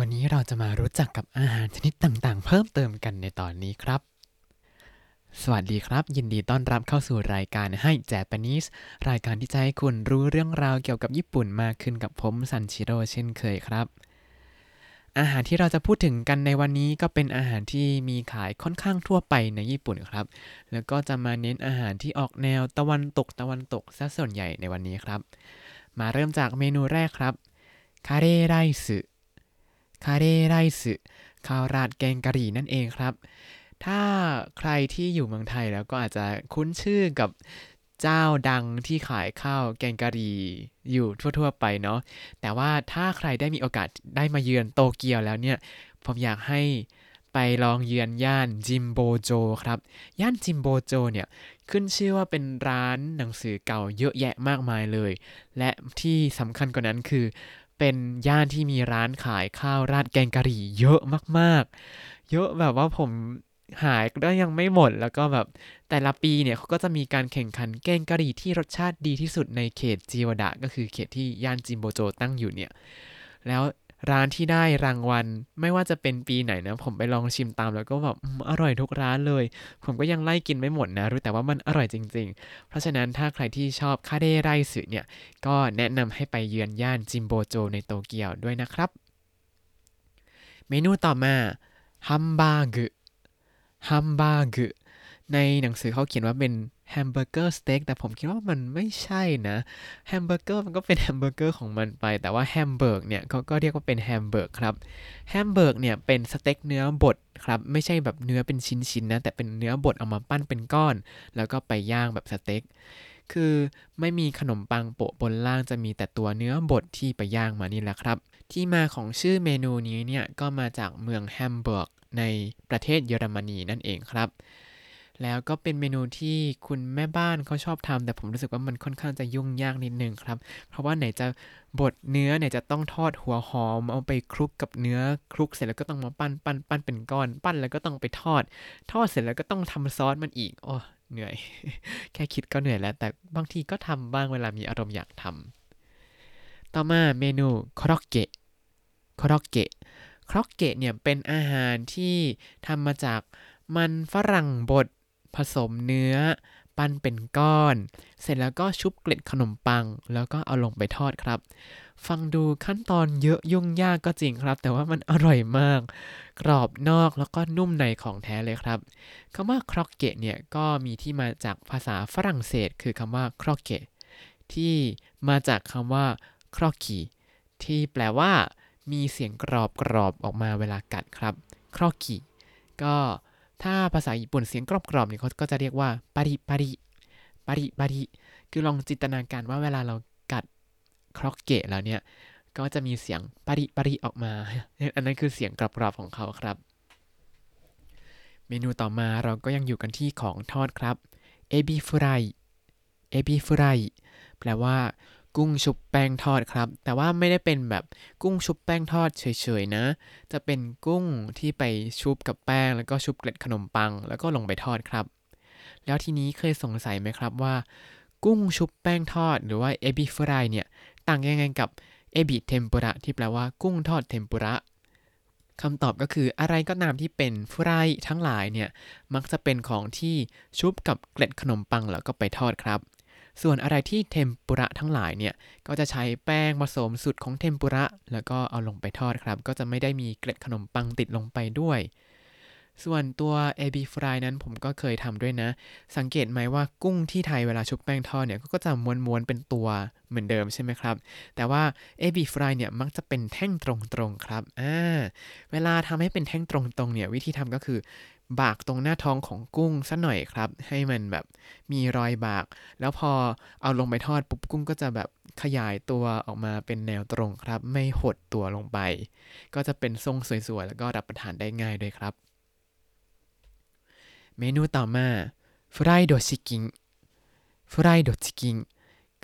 วันนี้เราจะมารู้จักกับอาหารชนิดต่างๆ เพิ่มเติมกันในตอนนี้ครับ สวัสดีครับ ยินดีต้อนรับเข้าสู่รายการให้แจปนิสรายการที่จะให้คุณรู้เรื่องราวเกี่ยวกับญี่ปุ่นมากขึ้นกับผมซันชิโร่เช่นเคยครับ อาหารที่เราจะพูดถึงกันในวันนี้ก็เป็นอาหารที่มีขายค่อนข้างทั่วไปในญี่ปุ่นครับ แล้วก็จะมาเน้นอาหารที่ออกแนวตะวันตกตะวันตกซะส่วนใหญ่ในวันนี้ครับ มาเริ่มจากเมนูแรกครับคาเร่ไรซ์ คาเร่ไรซ์ข้าวราดแกงกะหรี่นั่นเองครับ ถ้าใครที่อยู่เมืองไทยแล้วก็อาจจะคุ้นชื่อกับเจ้าดังที่ขายข้าวแกงกะหรี่อยู่ทั่วๆไปเนาะ แต่ว่าถ้าใครได้มีโอกาสได้มาเยือนโตเกียวแล้วเนี่ย ผมอยากให้ไปลองเยือนย่านจิมโบโจครับ ย่านจิมโบโจเนี่ยขึ้นชื่อว่าเป็นร้านหนังสือเก่าเยอะแยะมากมายเลย และที่สำคัญกว่านั้นคือ เป็นย่านที่มีร้านขายข้าวราดแกงกะหรี่เยอะมากๆ เยอะแบบว่าผมหายก็ยังไม่หมดแล้วก็แบบแต่ละปีเนี่ยเขาก็จะมีการแข่งขันแกงกะหรี่ที่รสชาติดีที่สุดในเขตจิวดะก็คือเขตที่ย่านจิมโบโจตั้งอยู่เนี่ย แล้ว ร้านที่ได้รางวัล ไม่ว่าจะเป็นปีไหนนะ ผมไปลองชิมตามแล้วก็แบบอร่อยทุกร้านเลย ผมก็ยังไล่กินไม่หมดนะรู้แต่ว่ามันอร่อยจริง ๆ เพราะฉะนั้นถ้าใครที่ชอบ カレーライス เนี่ยก็แนะนำให้ไปเยือนย่านจิมโบโชในโตเกียวด้วยนะครับ เมนูต่อมาハンバーグ ハンバーグ ในหนังสือเขาเขียนว่าเป็นแฮมเบอร์เกอร์สเต็กแต่ผมคิดว่ามันไม่ใช่นะแฮมเบอร์เกอร์มันก็เป็นแฮมเบอร์เกอร์ของมันไป แต่ว่า hamburg เนี่ยเขาก็เรียกว่าเป็น hamburg ครับhamburg เนี่ยเป็นสเต็กเนื้อบดครับไม่ใช่แบบเนื้อเป็นชิ้นๆนะแต่เป็นเนื้อบดเอามาปั้นเป็นก้อน แล้วก็ไปย่างแบบสเต็กคือไม่มีขนมปังโปะบนล่างจะมีแต่ตัวเนื้อบดที่ไปย่างมานี่แหละครับ ที่มาของชื่อเมนูนี้เนี่ยก็มาจากเมืองแฮมเบิร์กในประเทศเยอรมนีนั่นเองครับ แล้วก็เป็นเมนูที่คุณแม่บ้านเขาชอบทำแต่ผมรู้สึกว่ามันค่อนข้างจะยุ่งยากนิดนึงครับ เพราะว่าไหนจะบดเนื้อไหนจะต้องทอดหัวหอม เอาไปคลุกกับเนื้อคลุกเสร็จแล้วก็ต้องมาปั้นปั้นปั้นเป็นก้อน ปั้นแล้วก็ต้องไปทอด ทอดเสร็จแล้วก็ต้องทำซอสมันอีกโอ้เหนื่อย แค่คิดก็เหนื่อยแล้ว แต่บางทีก็ทำบ้างเวลามีอารมณ์อยากทำต่อมาเมนูครอกเกะครอกเกะครอกเกะเนี่ยเป็นอาหารที่ทำมาจากมันฝรั่งบด ผสมเนื้อ ปั้นเป็นก้อน เสร็จแล้วก็ชุบเกล็ดขนมปัง แล้วก็เอาลงไปทอดครับ ฟังดูขั้นตอนเยอะยุ่งยากก็จริงครับ แต่ว่ามันอร่อยมาก กรอบนอกแล้วก็นุ่มในของแท้เลยครับคำว่าครอกเกะเนี่ยก็มีที่มาจากภาษาฝรั่งเศส คือคำว่าครอกเกะที่มาจากคำว่าครอกกีที่แปลว่ามีเสียงกรอบกรอบออกมาเวลากัดครับ ครอกกีก็ ถ้าภาษาญี่ปุ่นเสียงกรอบกรอบเนี่ยเขาก็จะเรียกว่าปาริปาริปาริปาริคือลองจินตนาการว่าเวลาเรากัดครอกเกะแล้วเนี่ย ก็จะมีเสียงปาริปาริออกมา อันนั้นคือเสียงกรอบๆของเขาครับ เมนูต่อมาเราก็ยังอยู่กันที่ของทอดครับเอบิฟรายเอบิฟรายแปลว่า กุ้งชุบแป้งทอดครับ แต่ว่าไม่ได้เป็นแบบกุ้งชุบแป้งทอดเฉยๆนะ จะเป็นกุ้งที่ไปชุบกับแป้ง แล้วก็ชุบเกล็ดขนมปัง แล้วก็ลงไปทอดครับ แล้วทีนี้เคยสงสัยไหมครับว่า กุ้งชุบแป้งทอด หรือว่าเอบิฟรายเนี่ยต่างยังไงกับเอบิเทมปุระที่แปลว่ากุ้งทอดเทมปุระคำตอบก็คืออะไรก็ตามที่เป็นฟรายทั้งหลายเนี่ย มักจะเป็นของที่ชุบกับเกล็ดขนมปังแล้วก็ไปทอดครับ ส่วนอะไรที่เทมปุระทั้งหลายเนี่ย ก็จะใช้แป้งผสมสูตรของเทมปุระ แล้วก็เอาลงไปทอดครับ ก็จะไม่ได้มีเกล็ดขนมปังติดลงไปด้วย ส่วนตัวเอบีฟรายนั้นผมก็เคยทำด้วยนะ สังเกตไหมว่ากุ้งที่ไทยเวลาชุบแป้งทอดเนี่ย ก็จะม้วนๆเป็นตัวเหมือนเดิมใช่ไหมครับ แต่ว่าเอบีฟรายเนี่ย มักจะเป็นแท่งตรงๆครับอ่าเวลาทำให้เป็นแท่งตรงๆเนี่ย วิธีทำก็คือ บากตรงหน้าท้องของกุ้งสัหน่อยครับ ให้มันแบบมีรอยบาก แล้วพอเอาลงไปทอดปุ๊บกุ้งก็จะแบบขยายตัวออกมาเป็นแนวตรงครับ ไม่หดตัวลงไป ก็จะเป็นทรงสวยๆแล้วก็รับประทานได้ง่ายด้วยครับ เมนูต่อมาฟรายโดชิกิงฟรายโดชิกิง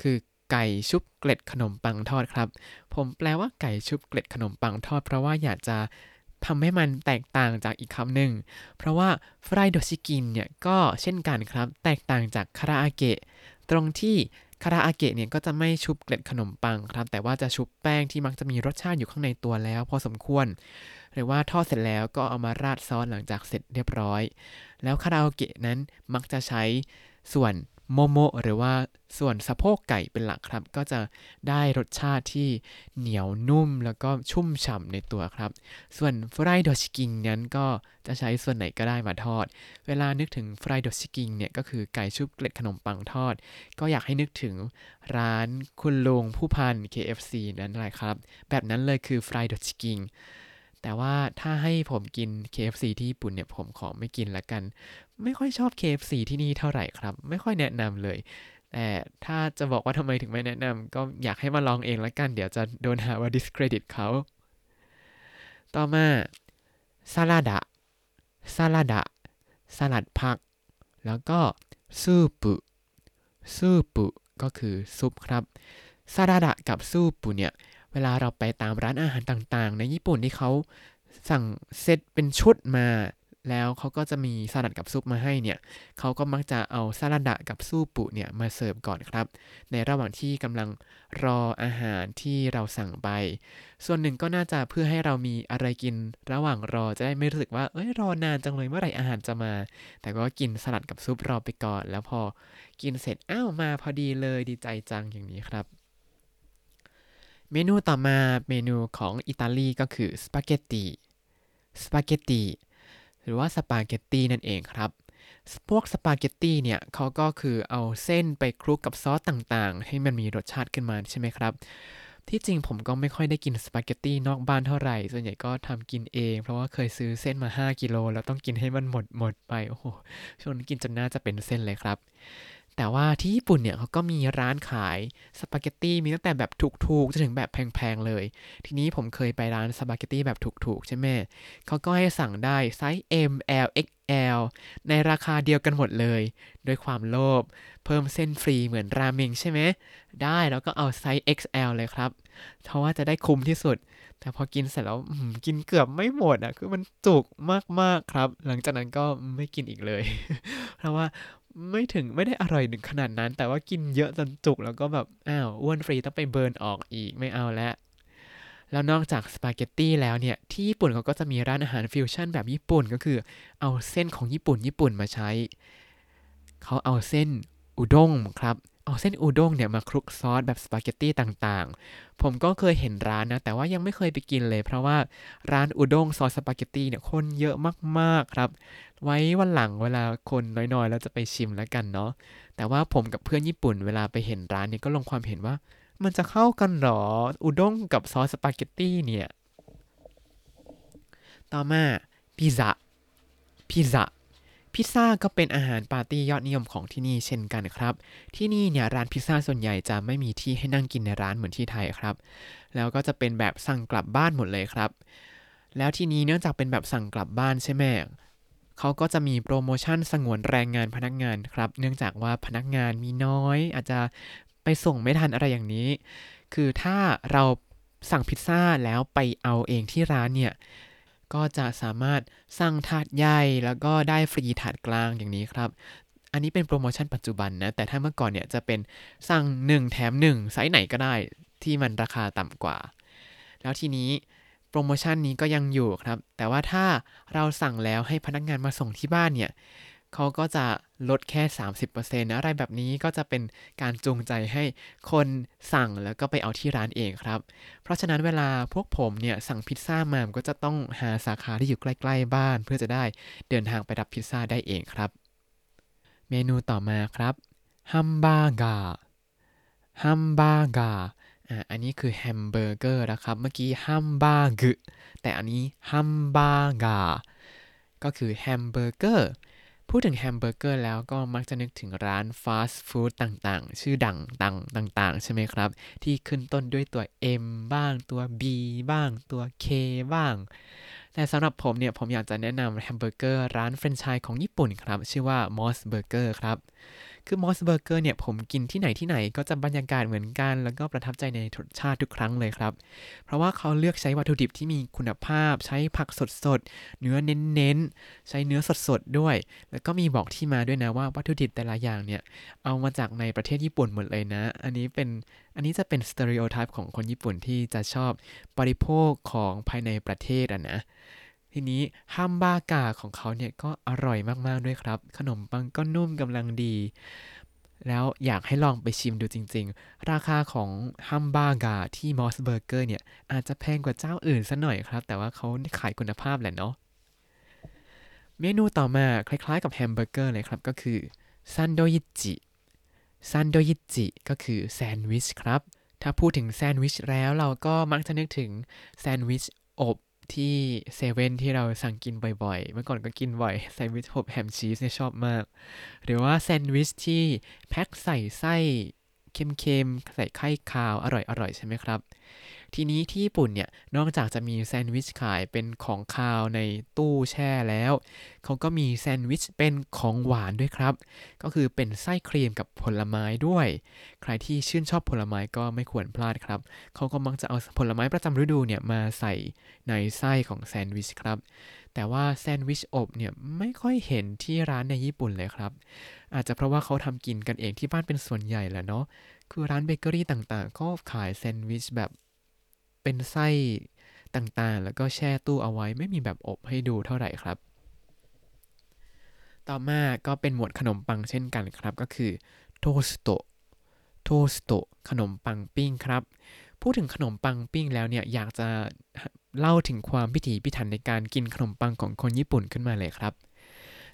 คือไก่ชุบเกล็ดขนมปังทอดครับ ผมแปลว่าไก่ชุบเกล็ดขนมปังทอด เพราะว่าอยากจะทำให้มันแตกต่างจากอีกคำหนึ่ง เพราะว่าฟรายโดชิกินเนี่ยก็เช่นกันครับ แตกต่างจากคาราอาเกะ ตรงที่คาราอาเกะเนี่ยก็จะไม่ชุบเกล็ดขนมปังครับ แต่ว่าจะชุบแป้งที่มักจะมีรสชาติอยู่ข้างในตัวแล้ว พอสมควร หรือว่าทอดเสร็จแล้วก็เอามาราดซอสหลังจากเสร็จเรียบร้อย แล้วคาราโอเกะนั้นมักจะใช้ส่วนโมโมหรือว่าส่วนสะโพกไก่เป็นหลักครับ ก็จะได้รสชาติที่เหนียวนุ่มแล้วก็ชุ่มฉ่ำในตัวครับ ส่วนฟรายโดชิกิงนั้นก็จะใช้ส่วนไหนก็ได้มาทอด เวลานึกถึงฟรายโดชิกิงเนี่ยก็คือไก่ชุบเกล็ดขนมปังทอด ก็อยากให้นึกถึงร้านคุณลุงผู้พัน KFC นั้นแหละครับ แบบนั้นเลยคือฟรายโดชิกิง แต่ว่าถ้าให้ผมกิน KFC ที่ญี่ปุ่นเนี่ยผมขอไม่กินละกัน ไม่ค่อยชอบ KFC ที่นี่เท่าไหร่ครับ ไม่ค่อยแนะนำเลย แต่ถ้าจะบอกว่าทำไมถึงไม่แนะนำก็อยากให้มาลองเองละกัน เดี๋ยวจะโดนหาว่า discredit เขา ต่อมาซาลาดะซาลาดะสลัดผัก แล้วก็ซูปุซูปุก็คือซุปครับซาลาดะกับซูปุเนี่ย เวลาเราไปตามร้านอาหารต่างๆ ในญี่ปุ่นที่เขาสั่งเซตเป็นชุดมาแล้วเขาก็จะมีสลัดกับซุปมาให้เนี่ย เขาก็มักจะเอาซาลาดกับซูปุเนี่ยมาเสิร์ฟก่อนครับ ในระหว่างที่กำลังรออาหารที่เราสั่งไป ส่วนหนึ่งก็น่าจะเพื่อให้เรามีอะไรกินระหว่างรอจะได้ไม่รู้สึกว่า เอ้ยรอนานจังเลยเมื่อไหร่อาหารจะมา แต่ก็กินสลัดกับซุปรอไปก่อน แล้วพอกินเสร็จอ้าวมาพอดีเลยดีใจจังอย่างนี้ครับ เมนูต่อมาเมนูของอิตาลีก็คือสปาเกตตีสปาเกตตีหรือว่าสปาเกตตีนั่นเองครับพวกสปาเกตตีเนี่ยเขาก็คือเอาเส้นไปคลุกกับซอสต่างๆ ให้มันมีรสชาติขึ้นมาใช่ไหมครับ ที่จริงผมก็ไม่ค่อยได้กินสปาเกตตีนอกบ้านเท่าไหร่ ส่วนใหญ่ก็ทำกินเอง เพราะว่าเคยซื้อเส้นมา 5 กิโล แล้วต้องกินให้มันหมดหมดไป โอ้โหช่วงนี้กินจนน่าจะเป็นเส้นเลยครับ แต่ว่าที่ญี่ปุ่นเนี่ยเขาก็มีร้านขายสปาเกตตี้มีตั้งแต่แบบถูกๆจนถึงแบบแพงๆเลย ทีนี้ผมเคยไปร้านสปาเกตตี้แบบถูกๆ ใช่ไหมเขาก็ให้สั่งได้ size M L XL ในราคาเดียวกันหมดเลย ด้วยความโลภเพิ่มเส้นฟรีเหมือนราเมงใช่ไหมได้แล้วก็เอา size XL เลยครับ เพราะว่าจะได้คุ้มที่สุด แต่พอกินเสร็จแล้วกินเกือบไม่หมดอะคือมันจุกมากๆครับ หลังจากนั้นก็ไม่กินอีกเลย เพราะว่า ไม่ถึงไม่ได้อร่อยถึงขนาดนั้น แต่ว่ากินเยอะจนจุกแล้วก็แบบอ้าวอ้วนฟรีต้องไป burn ออกอีกไม่เอาแล้วแล้วนอกจากสปาเกตตี้แล้วเนี่ย ที่ญี่ปุ่นเขาก็จะมีร้านอาหารฟิวชั่นแบบญี่ปุ่นก็คือ เอาเส้นของญี่ปุ่นญี่ปุ่นมาใช้ เขาเอาเส้นอุด้งครับ เอาเส้นอุด้งเนี่ยมาคลุกซอสแบบสปาเกตตี้ต่างๆ ผมก็เคยเห็นร้านนะ แต่ว่ายังไม่เคยไปกินเลย เพราะว่าร้านอุด้งซอสสปาเกตตี้เนี่ยคนเยอะมากๆครับ ไว้วันหลังเวลาคนน้อยๆ แล้วจะไปชิมแล้วกันเนาะ แต่ว่าผมกับเพื่อนญี่ปุ่นเวลาไปเห็นร้านนี้ก็ลงความเห็นว่า มันจะเข้ากันหรออุด้งกับซอสสปาเกตตี้เนี่ย ต่อมาพิซซ่าพิซซ่า พิซซ่าก็เป็นอาหารปาร์ตี้ยอดนิยมของที่นี่เช่นกันครับ ที่นี่เนี่ยร้านพิซซ่าส่วนใหญ่จะไม่มีที่ให้นั่งกินในร้านเหมือนที่ไทยครับ แล้วก็จะเป็นแบบสั่งกลับบ้านหมดเลยครับ แล้วที่นี้เนื่องจากเป็นแบบสั่งกลับบ้านใช่ไหมเขาก็จะมีโปรโมชั่นสงวนแรงงานพนักงานครับ เนื่องจากว่าพนักงานมีน้อย อาจจะไปส่งไม่ทันอะไรอย่างนี้ คือถ้าเราสั่งพิซซ่าแล้วไปเอาเองที่ร้านเนี่ย ก็จะสามารถสั่งถาดใหญ่แล้วก็ได้ฟรีถาดกลางอย่างนี้ครับ อันนี้เป็นโปรโมชั่นปัจจุบันนะ แต่ถ้าเมื่อก่อนเนี่ยจะเป็นสั่ง 1 แถม 1 ไซส์ไหนก็ได้ที่มันราคาต่ำกว่า แล้วทีนี้โปรโมชั่นนี้ก็ยังอยู่ครับ แต่ว่าถ้าเราสั่งแล้วให้พนักงานมาส่งที่บ้านเนี่ยเขาก็จะ ลดแค่ 30%อะไรแบบนี้ก็จะเป็นการจูงใจให้คนสั่งแล้วก็ไปเอาที่ร้านเองครับ เพราะฉะนั้นเวลาพวกผมเนี่ยสั่งพิซซ่ามาก็จะต้องหาสาขาที่อยู่ใกล้ ๆ บ้าน เพื่อจะได้เดินทางไปรับพิซซ่าได้เองครับ เมนูต่อมาครับハンバーガー ハンバーガー อ่าอันนี้คือแฮมเบอร์เกอร์นะครับ เมื่อกี้ ハンバーグ แต่อันนี้ ハンバーガーก็คือแฮมเบอร์เกอร์ พูดถึงแฮมเบอร์เกอร์แล้วก็มักจะนึกถึงร้านฟาสต์ฟู้ดต่างๆ ชื่อดังต่างต่างๆ ใช่ไหมครับ ที่ขึ้นต้นด้วยตัว M บ้างตัว B บ้างตัว K บ้าง แต่สำหรับผมเนี่ย ผมอยากจะแนะนำแฮมเบอร์เกอร์ร้านแฟรนไชส์ของญี่ปุ่นครับ ชื่อว่ามอสเบอร์เกอร์ครับ คือมอสเบอร์เกอร์เนี่ยผมกินที่ไหนที่ไหนก็จะบรรยากาศเหมือนกัน แล้วก็ประทับใจในรสชาติทุกครั้งเลยครับ เพราะว่าเขาเลือกใช้วัตถุดิบที่มีคุณภาพ ใช้ผักสดๆ เนื้อเน้นๆ ใช้เนื้อสดๆ ด้วย แล้วก็มีบอกที่มาด้วยนะว่าวัตถุดิบแต่ละอย่างเนี่ย เอามาจากในประเทศญี่ปุ่นหมดเลยนะ อันนี้เป็นอันนี้จะเป็น stereotype ของคนญี่ปุ่นที่จะชอบบริโภคของภายในประเทศอะนะ ทีนี้ ハンバーガー ของเขาเนี่ยก็อร่อยมากๆด้วยครับ ขนมปังก็นุ่มกำลังดี แล้วอยากให้ลองไปชิมดูจริง ๆ ราคาของハンバーガー ที่มอสเบอร์เกอร์เนี่ยอาจจะแพงกว่าเจ้าอื่นซะหน่อยครับ แต่ว่าเขาขายคุณภาพแหละเนาะ เมนูต่อมาคล้ายๆกับแฮมเบอร์เกอร์เลยครับก็คือ サンドイッチ サンドイッチ ก็คือแซนด์วิชครับ ถ้าพูดถึงแซนด์วิชแล้วเราก็มักจะนึกถึงแซนด์วิชอบ ที่เซเว่นที่เราสั่งกินบ่อยๆ เมื่อก่อนก็กินบ่อยแซนด์วิชอบแฮมชีสเนี่ยชอบมาก หรือว่าแซนด์วิชที่แพ็คใส่ไส้เค็มๆ ใส่ไข่คาวอร่อยๆ ใช่ไหมครับ ทีนี้ที่ญี่ปุ่นเนี่ยนอกจากจะมีแซนด์วิชขายเป็นของคาวในตู้แช่แล้ว เขาก็มีแซนด์วิชเป็นของหวานด้วยครับ ก็คือเป็นไส้ครีมกับผลไม้ด้วย ใครที่ชื่นชอบผลไม้ก็ไม่ควรพลาดครับ เขาก็มักจะเอาผลไม้ประจำฤดูเนี่ยมาใส่ในไส้ของแซนด์วิชครับแต่ว่าแซนด์วิชอบเนี่ยไม่ค่อยเห็นที่ร้านในญี่ปุ่นเลยครับ อาจจะเพราะว่าเขาทำกินกันเองที่บ้านเป็นส่วนใหญ่แหละเนาะคือร้านเบเกอรี่ต่างๆ ก็ขายแซนด์วิชแบบ เป็นไส้ต่างๆ แล้วก็แช่ตู้เอาไว้ไม่มีแบบอบให้ดูเท่าไหร่ครับ ต่อมาก็เป็นหมวดขนมปังเช่นกันครับ ก็คือ トースト トースト ขนมปังปิ้งครับ พูดถึงขนมปังปิ้งแล้วเนี่ยอยากจะเล่าถึงความพิถีพิถันในการกินขนมปังของคนญี่ปุ่นขึ้นมาเลยครับ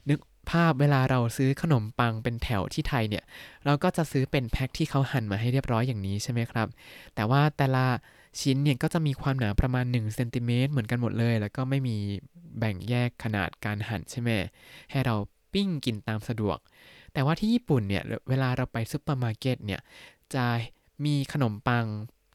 นึกภาพเวลาเราซื้อขนมปังเป็นแถวที่ไทยเนี่ย เราก็จะซื้อเป็นแพ็คที่เขาหั่นมาให้เรียบร้อยอย่างนี้ใช่ไหมครับ แต่ว่าแต่ละ ชิ้นเนี่ยก็จะมีความหนาประมาณ1เซนติเมตรเหมือนกันหมดเลย แล้วก็ไม่มีแบ่งแยกขนาดการหั่นใช่ไหมให้เราปิ้งกินตามสะดวก แต่ว่าที่ญี่ปุ่นเนี่ยเวลาเราไปซุปเปอร์มาร์เก็ตเนี่ยจะมีขนมปัง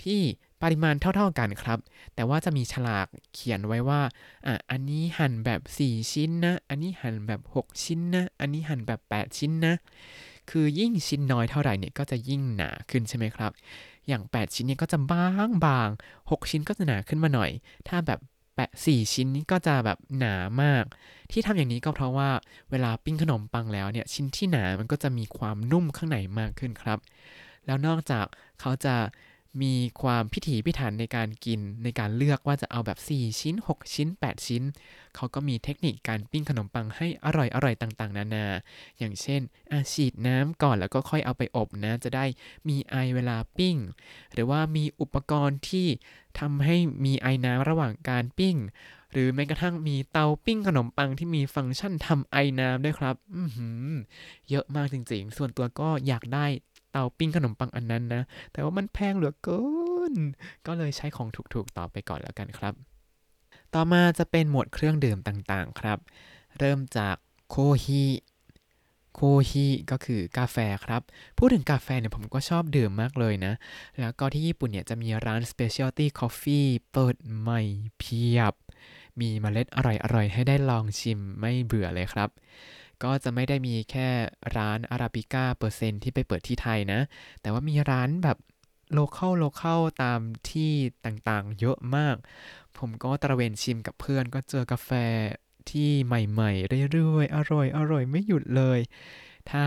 ที่ปริมาณเท่าๆกันครับ แต่ว่าจะมีฉลากเขียนไว้ว่าอะอันนี้หั่นแบบ 4 ชิ้นนะ อันนี้หั่นแบบ 6 ชิ้นนะ อันนี้หั่นแบบ 8 ชิ้นนะ คือยิ่งชิ้นน้อยเท่าไหร่เนี่ยก็จะยิ่งหนาขึ้นใช่ไหมครับ อย่าง 8 ชิ้นเนี่ยก็จะบางบาง6ชิ้นก็จะหนาขึ้นมาหน่อย ถ้าแบบแปะสี่ชิ้นนี้ก็จะแบบหนามาก ที่ทำอย่างนี้ก็เพราะว่าเวลาปิ้งขนมปังแล้วเนี่ยชิ้นที่หนามันก็จะมีความนุ่มข้างในมากขึ้นครับ แล้วนอกจากเขาจะ มีความพิถีพิถันในการกินในการเลือกว่าจะเอาแบบ 4 ชิ้น 6 ชิ้น 8 ชิ้น เขาก็มีเทคนิคการปิ้งขนมปังให้อร่อยอร่อยต่างๆ นานา อย่างเช่นอาฉีดน้ำก่อนแล้วก็ค่อยเอาไปอบนะ จะได้มีไอเวลาปิ้ง หรือว่ามีอุปกรณ์ที่ทำให้มีไอน้ำระหว่างการปิ้ง หรือแม้กระทั่งมีเตาปิ้งขนมปังที่มีฟังก์ชันทำไอน้ำด้วยครับเยอะมากจริงๆ ส่วนตัวก็อยากได้ เตาปิ้งขนมปังอันนั้นนะ แต่ว่ามันแพงเหลือเกิน ก็เลยใช้ของถูกๆต่อไปก่อนแล้วกันครับ ต่อมาจะเป็นหมวดเครื่องดื่มต่างๆครับ เริ่มจากโคฮีโคฮีก็คือกาแฟครับ พูดถึงกาแฟเนี่ยผมก็ชอบดื่มมากเลยนะ แล้วก็ที่ญี่ปุ่นเนี่ยจะมีร้าน Specialty Coffee เปิดใหม่เพียบ มีเมล็ดอร่อยๆ ให้ได้ลองชิมไม่เบื่อเลยครับ ก็จะไม่ได้มีแค่ร้านอาราบิก้าเปอร์เซ็นต์ที่ไปเปิดที่ไทยนะ แต่ว่ามีร้านแบบ local local ตามที่ต่างๆ เยอะมาก ผมก็ตระเวนชิมกับเพื่อนก็เจอกาแฟที่ใหม่ๆ เรื่อยๆ อร่อย อร่อยไม่หยุดเลย ถ้า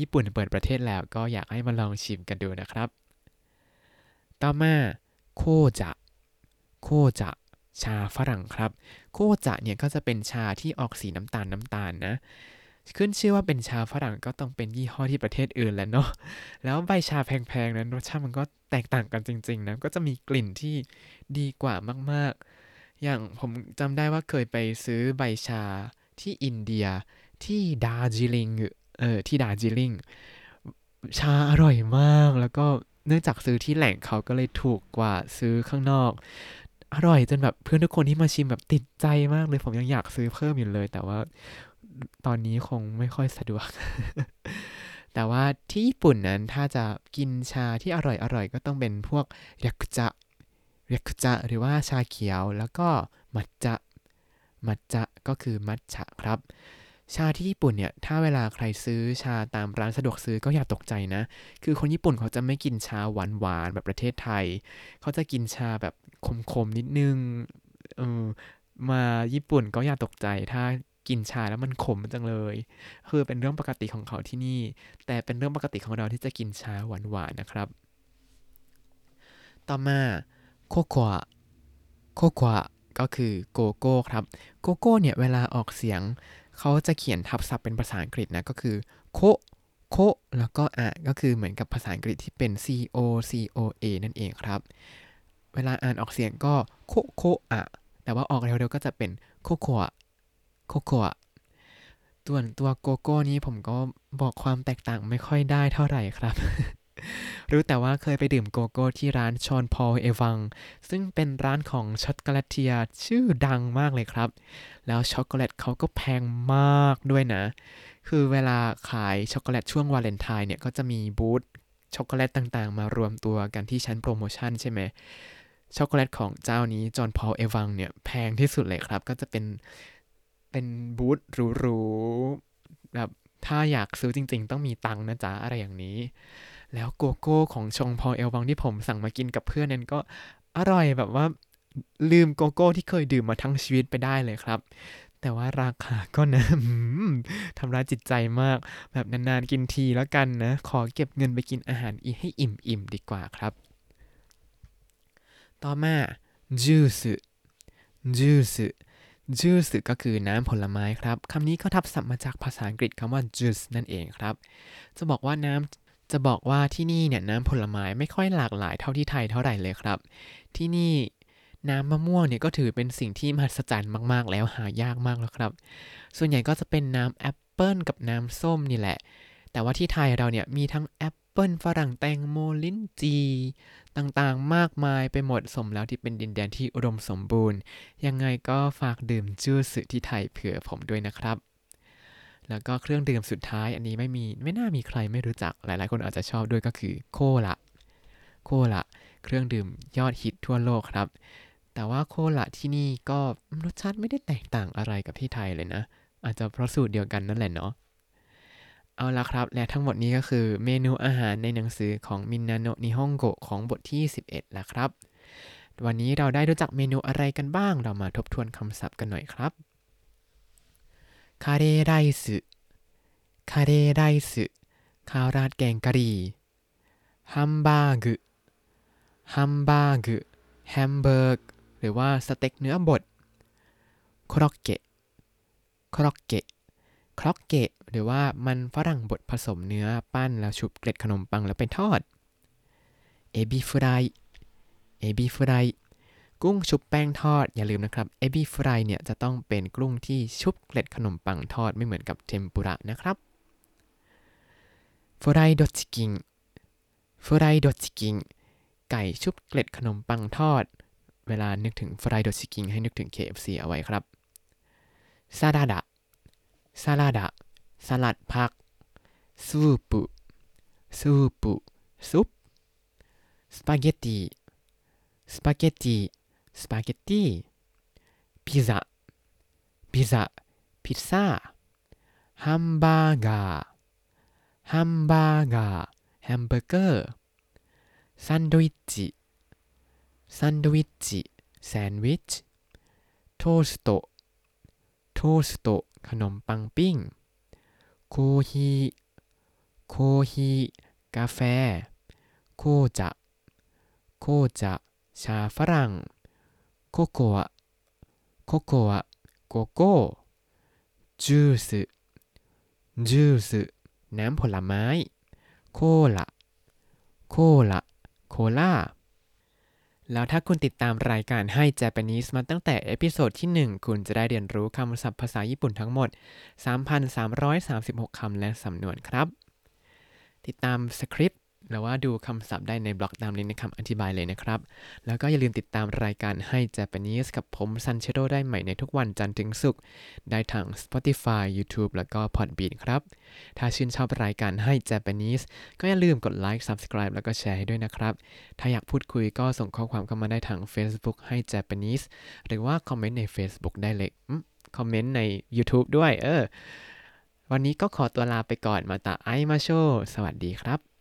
ญี่ปุ่นเปิดประเทศแล้วก็อยากให้มาลองชิมกันดูนะครับ ต่อมา 紅茶 紅茶ชาฝรั่งครับ โคจะเนี่ยก็จะเป็นชาที่ออกสีน้ำตาลน้ำตาลนะ ขึ้นชื่อว่าเป็นชาฝรั่งก็ต้องเป็นยี่ห้อที่ประเทศอื่นแหละเนาะ แล้วใบชาแพงๆนั้นรสชาติมันก็แตกต่างกันจริงๆนะ ก็จะมีกลิ่นที่ดีกว่ามากๆ อย่างผมจำได้ว่าเคยไปซื้อใบชาที่อินเดียที่ดาร์จิลิง เออที่ดาร์จิลิง ชาอร่อยมากแล้วก็เนื่องจากซื้อที่แหล่งเขาก็เลยถูกกว่าซื้อข้างนอก อร่อยจนแบบเพื่อนทุกคนที่มาชิมแบบติดใจมากเลยผมยังอยากซื้อเพิ่มอยู่เลย แต่ว่า ตอนนี้คงไม่ค่อยสะดวก แต่ว่าที่ญี่ปุ่นนั้นถ้าจะกินชาที่อร่อยอร่อยก็ต้องเป็นพวกเรียกจะเรียกจะหรือว่าชาเขียวแล้วก็มัทจะมัทจะก็คือมัทฉะครับ ชาที่ญี่ปุ่นเนี่ย ถ้าเวลาใครซื้อชาตามร้านสะดวกซื้อก็อย่าตกใจนะ คือคนญี่ปุ่นเขาจะไม่กินชาหวานหวานแบบประเทศไทย เขาจะกินชาแบบขมๆนิดนึงเออมาญี่ปุ่นก็อย่าตกใจถ้า กินชาแล้วมันขมจังเลย คือเป็นเรื่องปกติของเขาที่นี่ แต่เป็นเรื่องปกติของเราที่จะกินชาหวานๆนะครับ ต่อมาโคโค่โคโค่ก็คือโกโก้ครับ โกโก้เนี่ยเวลาออกเสียง เขาจะเขียนทับศัพท์เป็นภาษาอังกฤษนะก็คือココ แล้วก็ ア ก็คือเหมือนกับภาษาอังกฤษที่เป็น c o c o a นั่นเองครับ เวลาอ่านออกเสียงก็ ココア แต่ว่าออกเร็วๆก็จะเป็น ココア ココア ส่วนตัวโกโก้นี้ผมก็บอกความแตกต่างไม่ค่อยได้เท่าไหร่ครับ รู้แต่ว่าเคยไปดื่มโกโก้ที่ร้าน Jean-Paul Hévin ซึ่งเป็นร้านของ chocolatier ชื่อดังมากเลยครับ แล้วช็อกโกแลตเขาก็แพงมากด้วยนะ คือเวลาขายช็อกโกแลตช่วงวาเลนไทน์เนี่ยก็จะมีบูธช็อกโกแลตต่างๆ มารวมตัวกันที่ชั้นโปรโมชั่นใช่ไหมช็อกโกแลตของเจ้านี้ Jean-Paul Hévin เนี่ยแพงที่สุดเลยครับ ก็จะเป็น เป็นบูธหรูๆแบบถ้าอยากซื้อจริง ๆ ต้องมีตังค์นะจ๊ะ อะไรอย่างนี้ แล้วโกโก้ของ Jean-Paul Hévin ที่ผมสั่งมากินกับเพื่อนนั้นก็อร่อยแบบว่าลืมโกโก้ที่เคยดื่มมาทั้งชีวิตไปได้เลยครับ แต่ว่าราคาก็นะทำร้ายจิตใจมาก แบบนานๆกินทีแล้วกันนะ ขอเก็บเงินไปกินอาหารอีให้อิ่มๆดีกว่าครับ ต่อมาจูสจูส จูสก็คือน้ำผลไม้ครับคำนี้ก็ทับศัพท์มาจากภาษาอังกฤษคำว่า juice นั่นเองครับ จะบอกว่าน้ำจะบอกว่าที่นี่เนี่ยน้ำผลไม้ไม่ค่อยหลากหลายเท่าที่ไทยเท่าไหร่เลยครับ ที่นี่น้ำมะม่วงเนี่ยก็ถือเป็นสิ่งที่มหัศจรรย์มากๆ แล้วหายากมากแล้วครับ ส่วนใหญ่ก็จะเป็นน้ำแอปเปิลกับน้ำส้มนี่แหละ แต่ว่าที่ไทยเราเนี่ยมีทั้งแอป เปิลฝรั่งแตงโมลิ้นจี ต่างๆ มากมายไปหมดสมแล้วที่เป็นดินแดนที่อุดมสมบูรณ์ ยังไงก็ฝากดื่ม ジュース ที่ไทยเผื่อผมด้วยนะครับ แล้วก็เครื่องดื่มสุดท้ายอันนี้ไม่มีไม่น่ามีใครไม่รู้จักหลายๆ คนอาจจะชอบด้วยก็คือโคละโคละเครื่องดื่มยอดฮิตทั่วโลกครับ แต่ว่าโคละที่นี่ก็รสชาติไม่ได้แตกต่างอะไรกับที่ไทยเลยนะ อาจจะเพราะสูตรเดียวกันนั่นแหละเนาะ เอาละครับ และทั้งหมดนี้ก็คือเมนูอาหารในหนังสือของมินนาโนนิฮงโกของบทที่ 11ละครับ วันนี้เราได้รู้จักเมนูอะไรกันบ้าง เรามาทบทวนคำศัพท์กันหน่อยครับカレーライス カレーライス ข้าวราดแกงกะหรี่ ハンバーグ ハンバーグ hamburg หรือว่าสเต็กเนื้อบด コロッケ コロッケ コロッケ หรือว่ามันฝรั่งบดผสมเนื้อปั้นแล้วชุบเกล็ดขนมปังแล้วไปทอด エビフライ エビフライ กุ้งชุบแป้งทอดอย่าลืมนะครับ エビフライ เนี่ยจะต้องเป็นกุ้งที่ชุบเกล็ดขนมปังทอดไม่เหมือนกับเทมปุระนะครับフライドチキン フライドチキン ไก่ชุบเกล็ดขนมปังทอด เวลานึกถึง フライドチキン ให้นึกถึง KFC เอาไว้ครับ サラダ サラダ สลัดผัก スープ スープ ซุป スパゲッティ スパゲッティ สปาเกตตี้ ピザ ピザพิซซ่า ハンバーガー ハンバーガー แฮมเบอร์เกอร์ サンドイッチ サンドイッチ แซนด์วิช トースト トースト ขนมปังปิ้ง コーヒー コーヒー กาแฟ 紅茶 紅茶 ชาฝรั่ง ココア ココア โกโก้ จูสจูสน้ำผลไม้ コーラ コーラ โคลา แล้วถ้าคุณติดตามรายการให้ Japanese มาตั้งแต่เอพิโซดที่ 1 คุณจะได้เรียนรู้คำศัพท์ภาษาญี่ปุ่นทั้งหมด 3,336 คำและสำนวนครับ ติดตามสคริปต์ หรือว่าดูคำศัพท์ได้ในบล็อกตามลิงก์ในคำอธิบายเลยนะครับ แล้วก็อย่าลืมติดตามรายการให้ Japanese กับผมซันเชโดได้ใหม่ในทุกวันจันทร์ถึงศุกร์ได้ทาง Spotify YouTube แล้วก็ Podbean ครับ ถ้าชื่นชอบรายการให้ Japanese ก็อย่าลืมกดไลค์ Subscribe แล้วก็แชร์ให้ด้วยนะครับ ถ้าอยากพูดคุยก็ส่งข้อความเข้ามาได้ทาง Facebook ให้ Japanese หรือว่าคอมเมนต์ใน Facebook ได้เลยคอมเมนต์ใน YouTube ด้วย เออ วันนี้ก็ขอตัวลาไปก่อนมาตาไอมาโช สวัสดีครับ